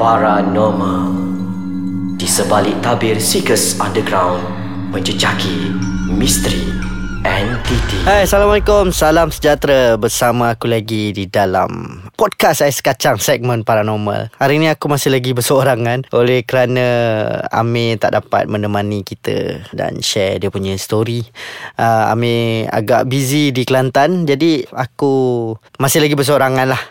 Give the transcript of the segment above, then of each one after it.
Paranormal. Di sebalik tabir Seekers Underground Menjejaki misteri entiti Hai Assalamualaikum. Salam sejahtera. Bersama aku lagi di dalam Podcast Ais Kacang Segmen Paranormal. Hari ni aku masih lagi berseorangan Oleh kerana Amir tak dapat menemani kita Dan share dia punya story. Uh, Amir agak busy di Kelantan Jadi aku Masih lagi berseorangan lah.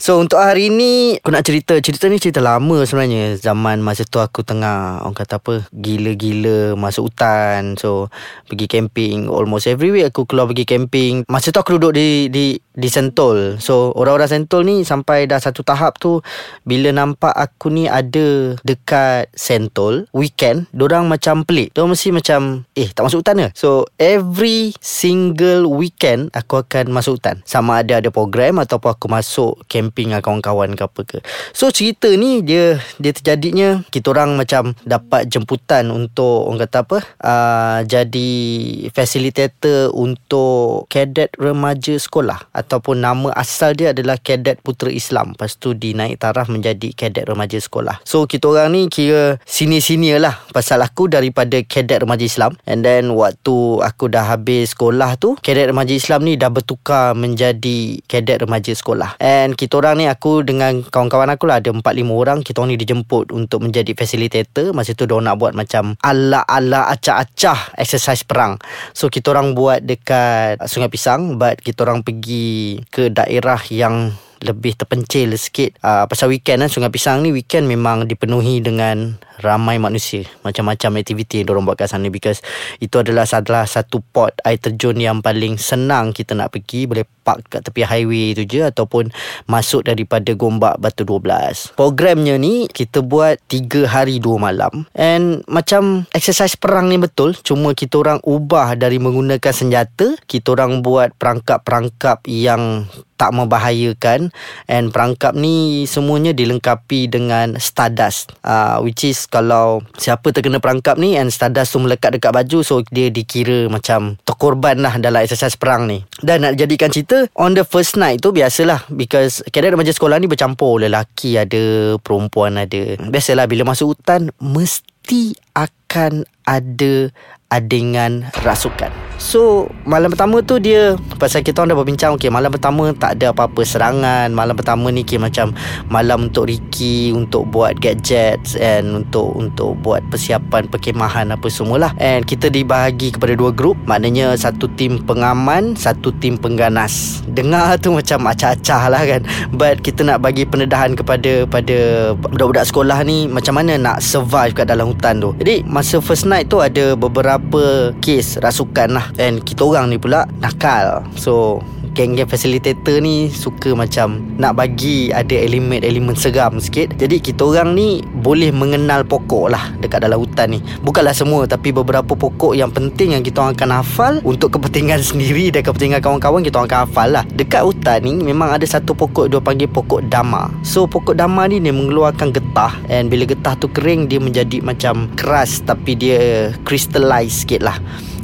So untuk hari ni Aku nak cerita. Cerita ni cerita lama sebenarnya. Zaman masa tu aku tengah Orang kata apa Gila-gila Masuk hutan. So Pergi camping Almost every week Aku keluar pergi camping. Masa tu aku duduk di Di di Sentul. So orang-orang Sentul ni Sampai dah satu tahap tu Bila nampak aku ni ada Dekat Sentul Weekend Diorang macam pelik. Diorang mesti macam Eh tak masuk hutan ke? So every single weekend Aku akan masuk hutan. Sama ada ada program Ataupun aku masuk Camping dengan kawan-kawan ke apa ke. So cerita ni Dia Dia terjadinya Kita orang macam Dapat jemputan Untuk Orang kata apa uh, Jadi Facilitator Untuk Cadet remaja sekolah. Ataupun nama asal dia adalah Cadet Putera Islam. Lepas tu dinaik taraf menjadi Cadet remaja sekolah. So kita orang ni kira Sini-sini lah Pasal aku daripada Cadet remaja Islam. And then waktu aku dah habis sekolah tu Cadet remaja Islam ni dah bertukar menjadi Cadet remaja sekolah. And kita orang ni aku dengan kawan-kawan aku lah Ada 4-5 orang Kita orang ni dijemput untuk menjadi facilitator. Masa tu diorang nak buat macam Ala-ala acah-acah exercise perang. So kita orang buat dekat Sungai Pisang But kita orang pergi ke daerah yang lebih terpencil sikit. Uh, Pasal weekend kan Sungai Pisang ni weekend memang dipenuhi dengan ramai manusia. Macam-macam aktiviti yang diorang buat kat sana. Because itu adalah salah satu pot air terjun yang paling senang kita nak pergi. Boleh park kat tepi highway tu je Ataupun masuk daripada Gombak Batu 12 Programnya ni kita buat 3 hari 2 malam. And macam exercise perang ni betul. Cuma kita orang ubah dari menggunakan senjata. Kita orang buat perangkap-perangkap yang tak membahayakan. And perangkap ni semuanya dilengkapi dengan stardust. Uh, which is kalau siapa terkena perangkap ni and stardust tu melekat dekat baju so dia dikira macam terkorban lah dalam exercise perang ni. Dan nak jadikan cerita on the first night tu biasalah because kadet remaja sekolah ni bercampur. Lelaki ada perempuan ada. Biasalah bila masuk hutan mesti akan ada adingan rasukan. So malam pertama tu dia Pasal kita orang dah berbincang Okay malam pertama tak ada apa-apa serangan. Malam pertama ni kira macam Malam untuk Ricky Untuk buat gadgets And untuk untuk buat persiapan perkemahan apa semualah. And kita dibahagi kepada dua grup Maknanya satu tim pengaman Satu tim pengganas. Dengar tu macam acah-acah lah kan. But kita nak bagi pendedahan kepada pada budak-budak sekolah ni Macam mana nak survive kat dalam hutan tu. Jadi masa first night tu ada beberapa kes rasukan lah. And kita orang ni pula nakal. So geng-geng facilitator ni suka macam nak bagi ada elemen-elemen seram sikit. Jadi kita orang ni boleh mengenal pokok lah dekat dalam hutan ni. Bukanlah semua tapi beberapa pokok yang penting yang kita orang akan hafal untuk kepentingan sendiri dan kepentingan kawan-kawan kita orang akan hafal lah. Dekat hutan ni memang ada satu pokok dia panggil pokok dama. So pokok dama ni dia mengeluarkan getah and bila getah tu kering dia menjadi macam keras tapi dia crystallize sikit lah.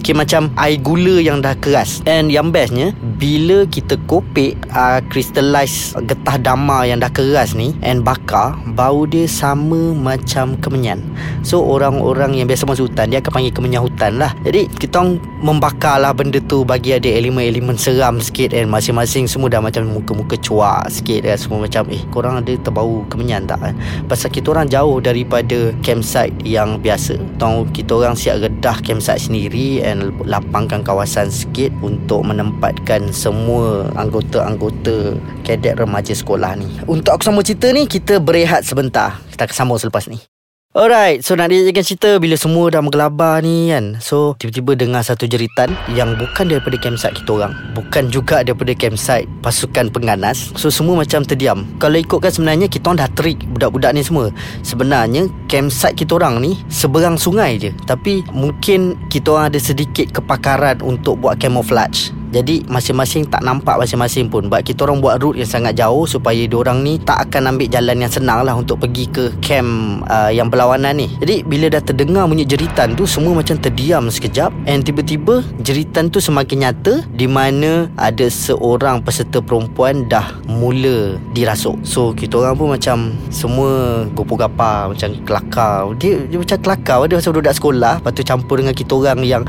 Okay, macam air gula yang dah keras. And yang bestnya Bila kita kopek uh, Crystallize getah dama yang dah keras ni And bakar Bau dia sama macam kemenyan. So orang-orang yang biasa masuk hutan Dia akan panggil kemenyan hutan lah. Jadi kita membakar lah benda tu Bagi ada elemen-elemen seram sikit And masing-masing semua dah macam muka-muka cuak sikit kan. Semua macam eh korang ada terbau kemenyan tak kan Pasal kita orang jauh daripada campsite yang biasa. Tahu kita orang siap redah campsite sendiri And dan lapangkan kawasan sikit untuk menempatkan semua anggota-anggota kadet remaja sekolah ni. Untuk aku sama cerita ni, kita berehat sebentar. Kita akan sambung selepas ni. Alright, so nak dijadikan cerita bila semua dah menggelabar ni kan So, tiba-tiba dengar satu jeritan yang bukan daripada campsite kita orang Bukan juga daripada campsite pasukan pengganas So, semua macam terdiam. Kalau ikutkan sebenarnya kita orang dah trik budak-budak ni semua. Sebenarnya, campsite kita orang ni seberang sungai je. Tapi mungkin kita orang ada sedikit kepakaran untuk buat camouflage Jadi masing-masing tak nampak masing-masing pun. Sebab kita orang buat route yang sangat jauh Supaya orang ni tak akan ambil jalan yang senang lah Untuk pergi ke camp uh, yang berlawanan ni. Jadi bila dah terdengar bunyi jeritan tu Semua macam terdiam sekejap. And tiba-tiba jeritan tu semakin nyata Di mana ada seorang peserta perempuan dah mula dirasuk. So kita orang pun macam semua gopo gapa Macam kelakar. Dia, dia macam kelakar. Dia macam budak sekolah Lepas tu campur dengan kita orang yang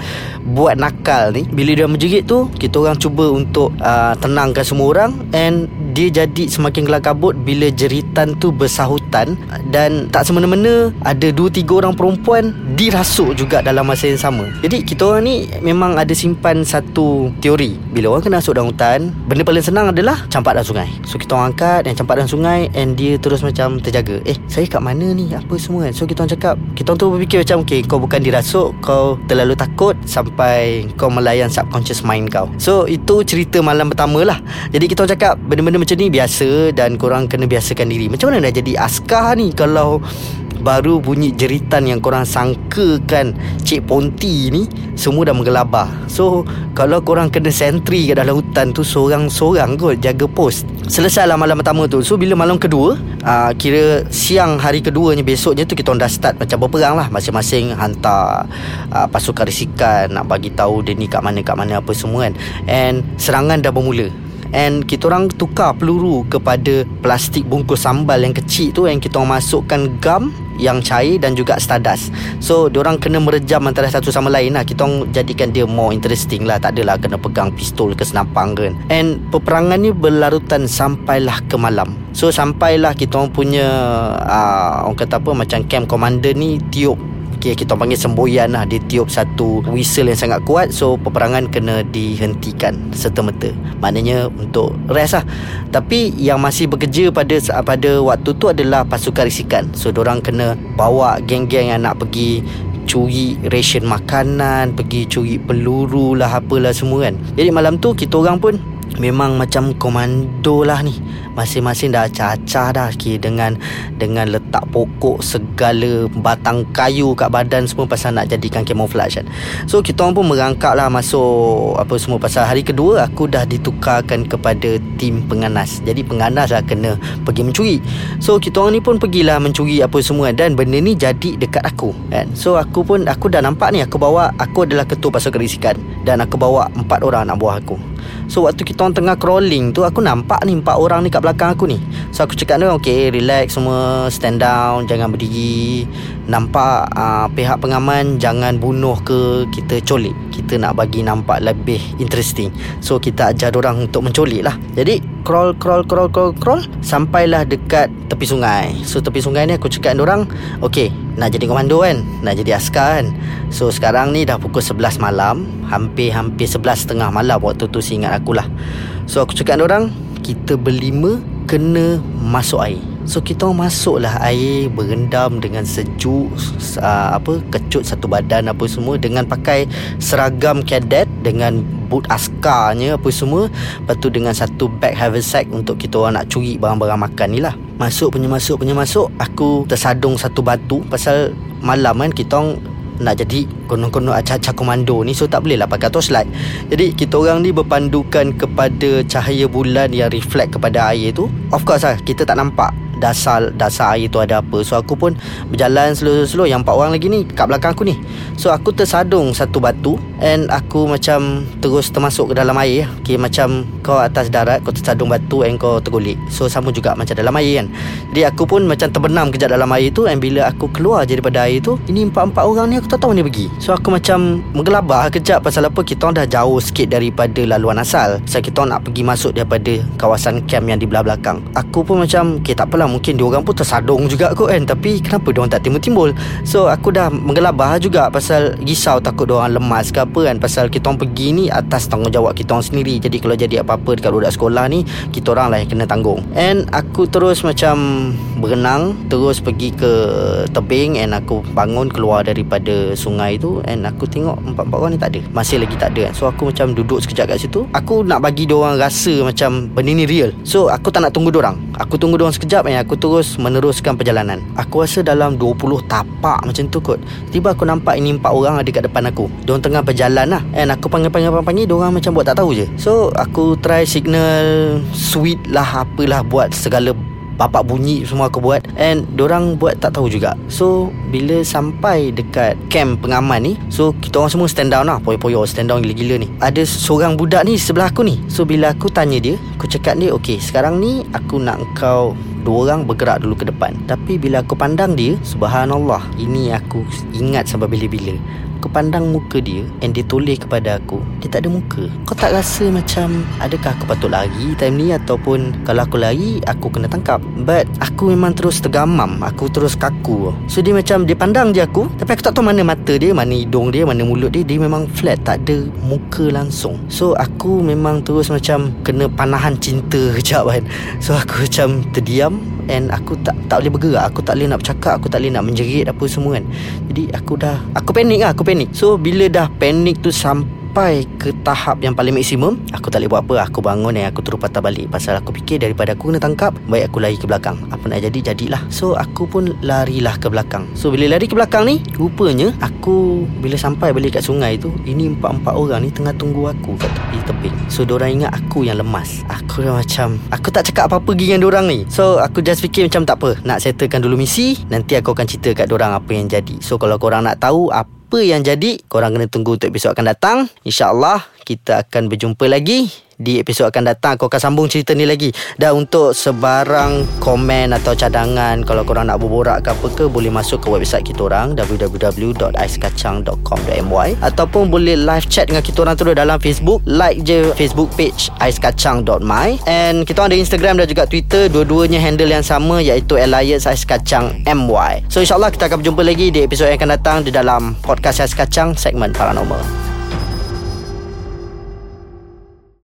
buat nakal ni. Bila dia menjerit tu Kita orang cuba untuk uh, tenangkan semua orang And dia jadi semakin gelap kabut Bila jeritan tu bersahutan Dan tak semena-mena Ada dua tiga orang perempuan Dirasuk juga dalam masa yang sama. Jadi kita orang ni Memang ada simpan satu teori. Bila orang kena rasuk dalam hutan Benda paling senang adalah Campak dalam sungai. So kita orang angkat Dan campak dalam sungai And dia terus macam terjaga. Eh saya kat mana ni? Apa semua kan? So kita orang cakap Kita orang tu berfikir macam Okay kau bukan dirasuk Kau terlalu takut Sampai kau melayan subconscious mind kau. So itu cerita malam pertama lah. Jadi kita orang cakap Benda-benda macam ni biasa Dan korang kena biasakan diri. Macam mana nak jadi askar ni Kalau baru bunyi jeritan yang korang sangkakan Cik Ponti ni Semua dah menggelabah. So Kalau korang kena sentri kat dalam hutan tu Seorang-seorang kot jaga pos. Selesailah malam pertama tu. So bila malam kedua uh, Kira siang hari keduanya Besoknya tu kita dah start macam berperang lah. Masing-masing hantar uh, pasukan risikan Nak bagi tahu dia ni kat mana kat mana apa semua kan. And serangan dah bermula And kita orang tukar peluru kepada plastik bungkus sambal yang kecil tu Yang kita orang masukkan gam yang cair dan juga stardust So orang kena merejam antara satu sama lain lah. Kita orang jadikan dia more interesting lah. Tak adalah kena pegang pistol ke senapang kan And peperangan ni berlarutan sampailah ke malam. So sampailah kita orang punya uh, Orang kata apa macam camp commander ni Tiup okay, kita panggil semboyan lah. Dia tiup satu whistle yang sangat kuat so peperangan kena dihentikan serta-merta. Maknanya untuk rest lah. Tapi yang masih bekerja pada pada waktu tu adalah pasukan risikan. So orang kena bawa geng-geng yang nak pergi curi ration makanan pergi curi peluru lah apalah semua kan. Jadi malam tu kita orang pun memang macam komando lah ni. Masing-masing dah acah-acah dah okay, dengan dengan letak pokok segala batang kayu kat badan semua pasal nak jadikan camouflage kan. So kita orang pun merangkak lah masuk apa semua pasal hari kedua aku dah ditukarkan kepada tim penganas. Jadi penganas lah kena pergi mencuri. So kita orang ni pun pergilah mencuri apa semua dan benda ni jadi dekat aku kan. So aku pun aku dah nampak ni aku bawa aku adalah ketua pasukan risikan dan aku bawa empat orang anak buah aku So waktu kita orang tengah crawling tu Aku nampak ni empat orang ni kat belakang aku ni. So aku cakap dia Okay relax semua Stand down Jangan berdiri Nampak uh, pihak pengaman Jangan bunuh ke Kita colik. Kita nak bagi nampak lebih interesting. So kita ajar orang untuk mencolik lah. Jadi crawl crawl crawl crawl crawl Sampailah dekat tepi sungai. So tepi sungai ni aku cakap orang Okay nak jadi komando kan? Nak jadi askar kan? So sekarang ni dah pukul 11 malam Hampir-hampir 11 tengah malam Waktu tu si ingat akulah So aku cakap orang Kita berlima Kena masuk air So kita masuklah air Berendam dengan sejuk uh, Apa Kecut satu badan Apa semua Dengan pakai seragam cadet Dengan boot askarnya Apa semua. Lepas tu dengan satu bag haversack Untuk kita orang nak curi Barang-barang makan ni lah. Masuk punya masuk punya masuk Aku tersadung satu batu. Pasal malam kan Kita orang nak jadi konon-konon acak-acak komando ni So tak boleh lah pakai torchlight. Jadi kita orang ni berpandukan kepada cahaya bulan yang reflect kepada air tu. Of course lah kita tak nampak dasar dasar air tu ada apa. So aku pun berjalan slow-slow. Yang empat orang lagi ni kat belakang aku ni. So aku tersadung satu batu And aku macam terus termasuk ke dalam air. Okay, Macam kau atas darat Kau tersadung batu and kau tergulik So sama juga macam dalam air kan. Jadi aku pun macam terbenam kejap dalam air tu And bila aku keluar je daripada air tu Ini empat-empat orang ni aku tak tahu ni pergi. So aku macam menggelabah kejap Pasal apa kita dah jauh sikit daripada laluan asal. Pasal kita nak pergi masuk daripada kawasan camp yang di belah belakang. Aku pun macam Okay tak apalah mungkin dia orang pun tersadung juga kot kan? Tapi kenapa dia orang tak timbul-timbul? So aku dah menggelabah juga Pasal risau takut dia orang lemas ke apa kan? Pasal kita orang pergi ni atas tanggungjawab kita orang sendiri. Jadi kalau jadi apa-apa dekat budak sekolah ni Kita orang lah yang kena tanggung. And aku terus macam berenang terus pergi ke tebing and aku bangun keluar daripada sungai tu and aku tengok empat-empat orang ni tak ada. Masih lagi tak ada kan? So aku macam duduk sekejap kat situ. Aku nak bagi dia orang rasa macam benda ni real. So aku tak nak tunggu dia orang. Aku tunggu dia orang sekejap and aku terus meneruskan perjalanan. Aku rasa dalam 20 tapak macam tu kot. Tiba aku nampak ini empat orang ada kat depan aku. Dia orang tengah berjalan lah. And aku panggil-panggil-panggil dia orang macam buat tak tahu je. So aku try signal sweet lah apalah buat segala bapak bunyi semua aku buat. And orang buat tak tahu juga. So bila sampai dekat camp pengaman ni so kita orang semua stand down lah. Poyo-poyo stand down gila-gila ni. Ada seorang budak ni sebelah aku ni. So bila aku tanya dia aku cakap dia okay sekarang ni aku nak kau dua orang bergerak dulu ke depan. Tapi bila aku pandang dia subhanallah ini aku ingat sampai bila-bila aku pandang muka dia And dia toleh kepada aku Dia tak ada muka. Kau tak rasa macam Adakah aku patut lari time ni Ataupun Kalau aku lari Aku kena tangkap. But Aku memang terus tergamam Aku terus kaku. So dia macam Dia pandang je aku Tapi aku tak tahu mana mata dia Mana hidung dia Mana mulut dia. Dia memang flat Tak ada muka langsung. So aku memang terus macam Kena panahan cinta kejap kan. So aku macam terdiam And aku tak tak boleh bergerak. Aku tak boleh nak bercakap. Aku tak boleh nak menjerit Apa semua kan. Jadi aku dah Aku panik lah. Aku panik. So bila dah panik tu sampai sampai ke tahap yang paling maksimum Aku tak boleh buat apa. Aku bangun dan aku terus patah balik. Pasal aku fikir daripada aku kena tangkap Baik aku lari ke belakang. Apa nak jadi jadilah. So aku pun larilah ke belakang. So bila lari ke belakang ni Rupanya Aku bila sampai balik kat sungai tu Ini empat-empat orang ni tengah tunggu aku kat tepi tebing. So diorang ingat aku yang lemas. Aku dah macam Aku tak cakap apa-apa pergi dengan diorang ni. So aku just fikir macam tak apa. Nak settlekan dulu misi Nanti aku akan cerita kat diorang apa yang jadi. So kalau korang nak tahu apa apa yang jadi korang kena tunggu untuk episod akan datang. Insyaallah kita akan berjumpa lagi. Di episod akan datang aku akan sambung cerita ni lagi. Dan untuk sebarang komen atau cadangan kalau korang nak berborak ke apa ke boleh masuk ke website kita orang www.aiskacang.com.my ataupun boleh live chat dengan kita orang terus dalam Facebook. Like je Facebook page aiskacang.my and kita ada Instagram dan juga Twitter. Dua-duanya handle yang sama iaitu Elias Ais Kacang MY so insyaAllah kita akan berjumpa lagi di episod yang akan datang di dalam podcast Ais Kacang segmen Paranormal